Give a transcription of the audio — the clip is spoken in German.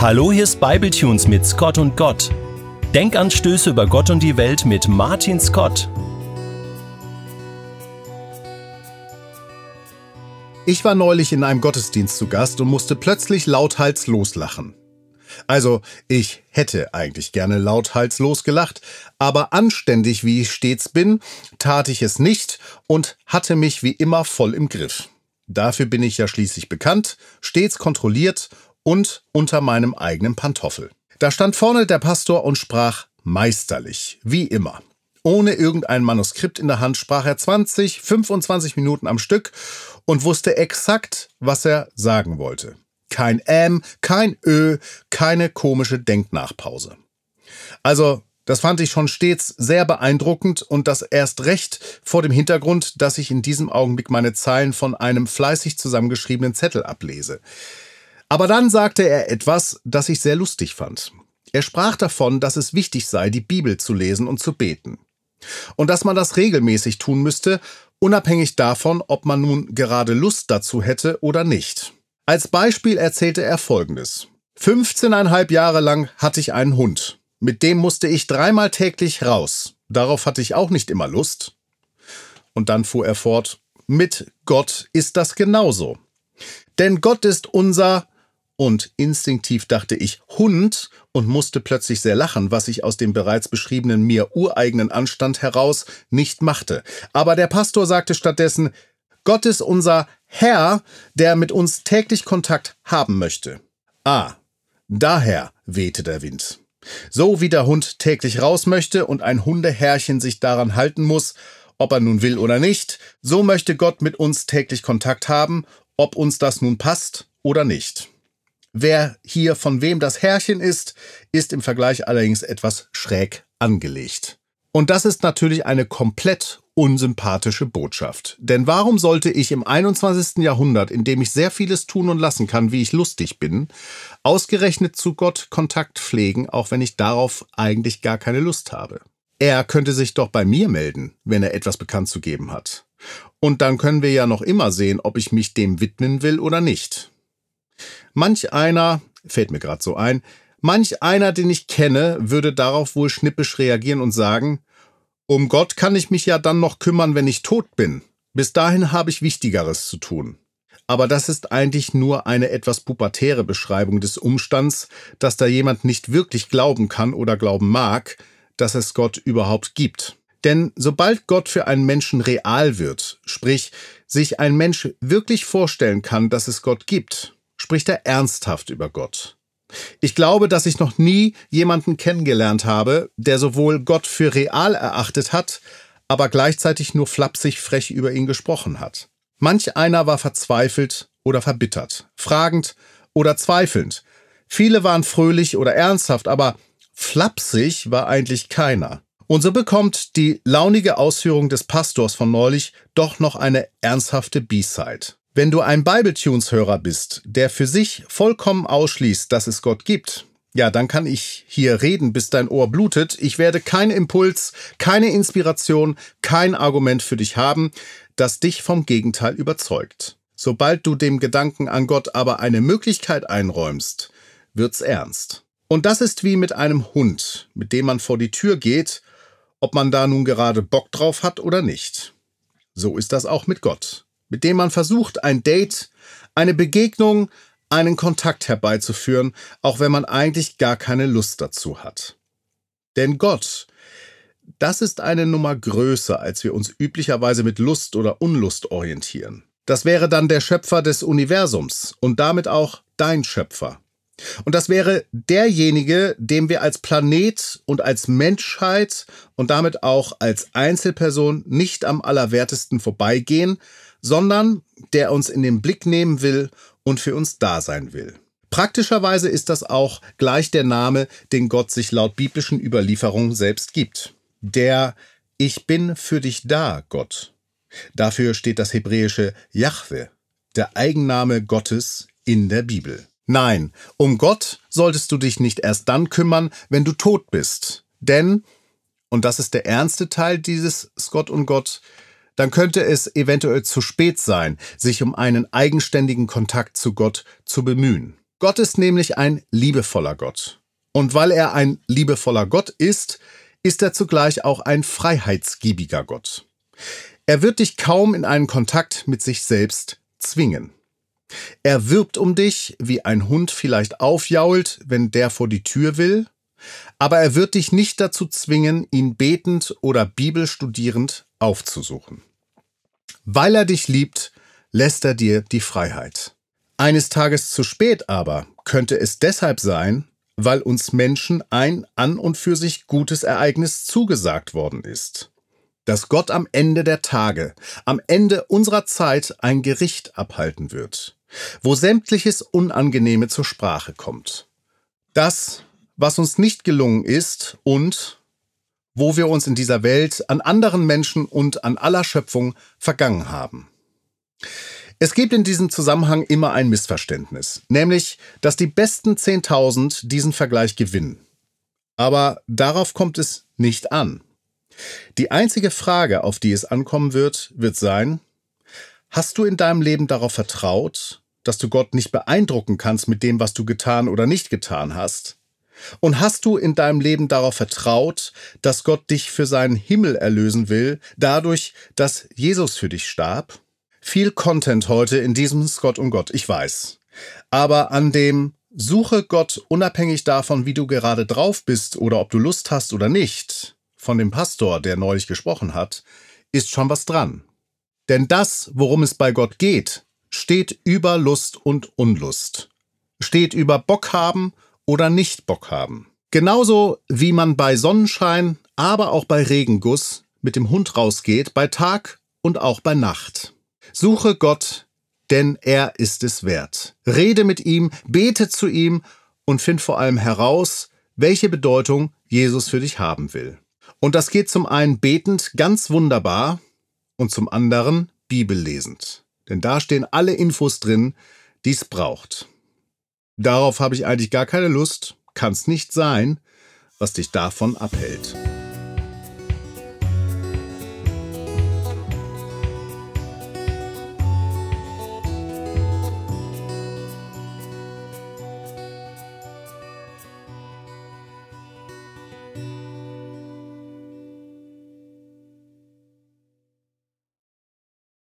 Hallo, hier ist Bibletunes mit Scott und Gott. Denkanstöße über Gott und die Welt mit Martin Scott. Ich war neulich in einem Gottesdienst zu Gast und musste plötzlich lauthals loslachen. Also, ich hätte eigentlich gerne lauthals losgelacht, aber anständig wie ich stets bin, tat ich es nicht und hatte mich wie immer voll im Griff. Dafür bin ich ja schließlich bekannt, stets kontrolliert und unter meinem eigenen Pantoffel. Da stand vorne der Pastor und sprach meisterlich, wie immer. Ohne irgendein Manuskript in der Hand sprach er 20, 25 Minuten am Stück und wusste exakt, was er sagen wollte. Kein Ähm, kein Ö, keine komische Denknachpause. Also, das fand ich schon stets sehr beeindruckend und das erst recht vor dem Hintergrund, dass ich in diesem Augenblick meine Zeilen von einem fleißig zusammengeschriebenen Zettel ablese. Aber dann sagte er etwas, das ich sehr lustig fand. Er sprach davon, dass es wichtig sei, die Bibel zu lesen und zu beten. Und dass man das regelmäßig tun müsste, unabhängig davon, ob man nun gerade Lust dazu hätte oder nicht. Als Beispiel erzählte er Folgendes. 15,5 Jahre lang hatte ich einen Hund. Mit dem musste ich dreimal täglich raus. Darauf hatte ich auch nicht immer Lust. Und dann fuhr er fort, mit Gott ist das genauso. Denn Gott ist unser und instinktiv dachte ich Hund und musste plötzlich sehr lachen, was ich aus dem bereits beschriebenen mir ureigenen Anstand heraus nicht machte. Aber der Pastor sagte stattdessen, Gott ist unser Herr, der mit uns täglich Kontakt haben möchte. Ah, daher wehte der Wind. So wie der Hund täglich raus möchte und ein Hundeherrchen sich daran halten muss, ob er nun will oder nicht, so möchte Gott mit uns täglich Kontakt haben, ob uns das nun passt oder nicht. Wer hier von wem das Herrchen ist, ist im Vergleich allerdings etwas schräg angelegt. Und das ist natürlich eine komplett unsympathische Botschaft. Denn warum sollte ich im 21. Jahrhundert, in dem ich sehr vieles tun und lassen kann, wie ich lustig bin, ausgerechnet zu Gott Kontakt pflegen, auch wenn ich darauf eigentlich gar keine Lust habe? Er könnte sich doch bei mir melden, wenn er etwas bekannt zu geben hat. Und dann können wir ja noch immer sehen, ob ich mich dem widmen will oder nicht. Manch einer, fällt mir gerade so ein, manch einer, den ich kenne, würde darauf wohl schnippisch reagieren und sagen, um Gott kann ich mich ja dann noch kümmern, wenn ich tot bin. Bis dahin habe ich Wichtigeres zu tun. Aber das ist eigentlich nur eine etwas pubertäre Beschreibung des Umstands, dass da jemand nicht wirklich glauben kann oder glauben mag, dass es Gott überhaupt gibt. Denn sobald Gott für einen Menschen real wird, sprich sich ein Mensch wirklich vorstellen kann, dass es Gott gibt, spricht er ernsthaft über Gott. Ich glaube, dass ich noch nie jemanden kennengelernt habe, der sowohl Gott für real erachtet hat, aber gleichzeitig nur flapsig frech über ihn gesprochen hat. Manch einer war verzweifelt oder verbittert, fragend oder zweifelnd. Viele waren fröhlich oder ernsthaft, aber flapsig war eigentlich keiner. Und so bekommt die launige Ausführung des Pastors von neulich doch noch eine ernsthafte B-Side. Wenn du ein Bibletunes-Hörer bist, der für sich vollkommen ausschließt, dass es Gott gibt, ja, dann kann ich hier reden, bis dein Ohr blutet. Ich werde keinen Impuls, keine Inspiration, kein Argument für dich haben, das dich vom Gegenteil überzeugt. Sobald du dem Gedanken an Gott aber eine Möglichkeit einräumst, wird's ernst. Und das ist wie mit einem Hund, mit dem man vor die Tür geht, ob man da nun gerade Bock drauf hat oder nicht. So ist das auch mit Gott mit dem man versucht, ein Date, eine Begegnung, einen Kontakt herbeizuführen, auch wenn man eigentlich gar keine Lust dazu hat. Denn Gott, das ist eine Nummer größer, als wir uns üblicherweise mit Lust oder Unlust orientieren. Das wäre dann der Schöpfer des Universums und damit auch dein Schöpfer. Und das wäre derjenige, dem wir als Planet und als Menschheit und damit auch als Einzelperson nicht am allerwertesten vorbeigehen, sondern der uns in den Blick nehmen will und für uns da sein will. Praktischerweise ist das auch gleich der Name, den Gott sich laut biblischen Überlieferungen selbst gibt. Der Ich bin für dich da, Gott. Dafür steht das hebräische Jahwe, der Eigenname Gottes in der Bibel. Nein, um Gott solltest du dich nicht erst dann kümmern, wenn du tot bist. Denn, und das ist der ernste Teil dieses Scott und Gott, dann könnte es eventuell zu spät sein, sich um einen eigenständigen Kontakt zu Gott zu bemühen. Gott ist nämlich ein liebevoller Gott. Und weil er ein liebevoller Gott ist, ist er zugleich auch ein freiheitsgiebiger Gott. Er wird dich kaum in einen Kontakt mit sich selbst zwingen. Er wirbt um dich, wie ein Hund vielleicht aufjault, wenn der vor die Tür will, aber er wird dich nicht dazu zwingen, ihn betend oder bibelstudierend aufzusuchen. Weil er dich liebt, lässt er dir die Freiheit. Eines Tages zu spät aber könnte es deshalb sein, weil uns Menschen ein an und für sich gutes Ereignis zugesagt worden ist. Dass Gott am Ende der Tage, am Ende unserer Zeit ein Gericht abhalten wird, wo sämtliches Unangenehme zur Sprache kommt. Das, was uns nicht gelungen ist und wo wir uns in dieser Welt an anderen Menschen und an aller Schöpfung vergangen haben. Es gibt in diesem Zusammenhang immer ein Missverständnis, nämlich, dass die besten 10.000 diesen Vergleich gewinnen. Aber darauf kommt es nicht an. Die einzige Frage, auf die es ankommen wird, wird sein, hast du in deinem Leben darauf vertraut, dass du Gott nicht beeindrucken kannst mit dem, was du getan oder nicht getan hast? Und hast du in deinem Leben darauf vertraut, dass Gott dich für seinen Himmel erlösen will, dadurch, dass Jesus für dich starb? Viel Content heute in diesem Scott und Gott, ich weiß. Aber an dem Suche Gott unabhängig davon, wie du gerade drauf bist oder ob du Lust hast oder nicht, von dem Pastor, der neulich gesprochen hat, ist schon was dran. Denn das, worum es bei Gott geht, steht über Lust und Unlust. Steht über Bock haben oder nicht Bock haben. Genauso wie man bei Sonnenschein, aber auch bei Regenguss mit dem Hund rausgeht, bei Tag und auch bei Nacht. Suche Gott, denn er ist es wert. Rede mit ihm, bete zu ihm und find vor allem heraus, welche Bedeutung Jesus für dich haben will. Und das geht zum einen betend ganz wunderbar und zum anderen bibellesend. Denn da stehen alle Infos drin, die es braucht. Darauf habe ich eigentlich gar keine Lust, kann es nicht sein, was dich davon abhält.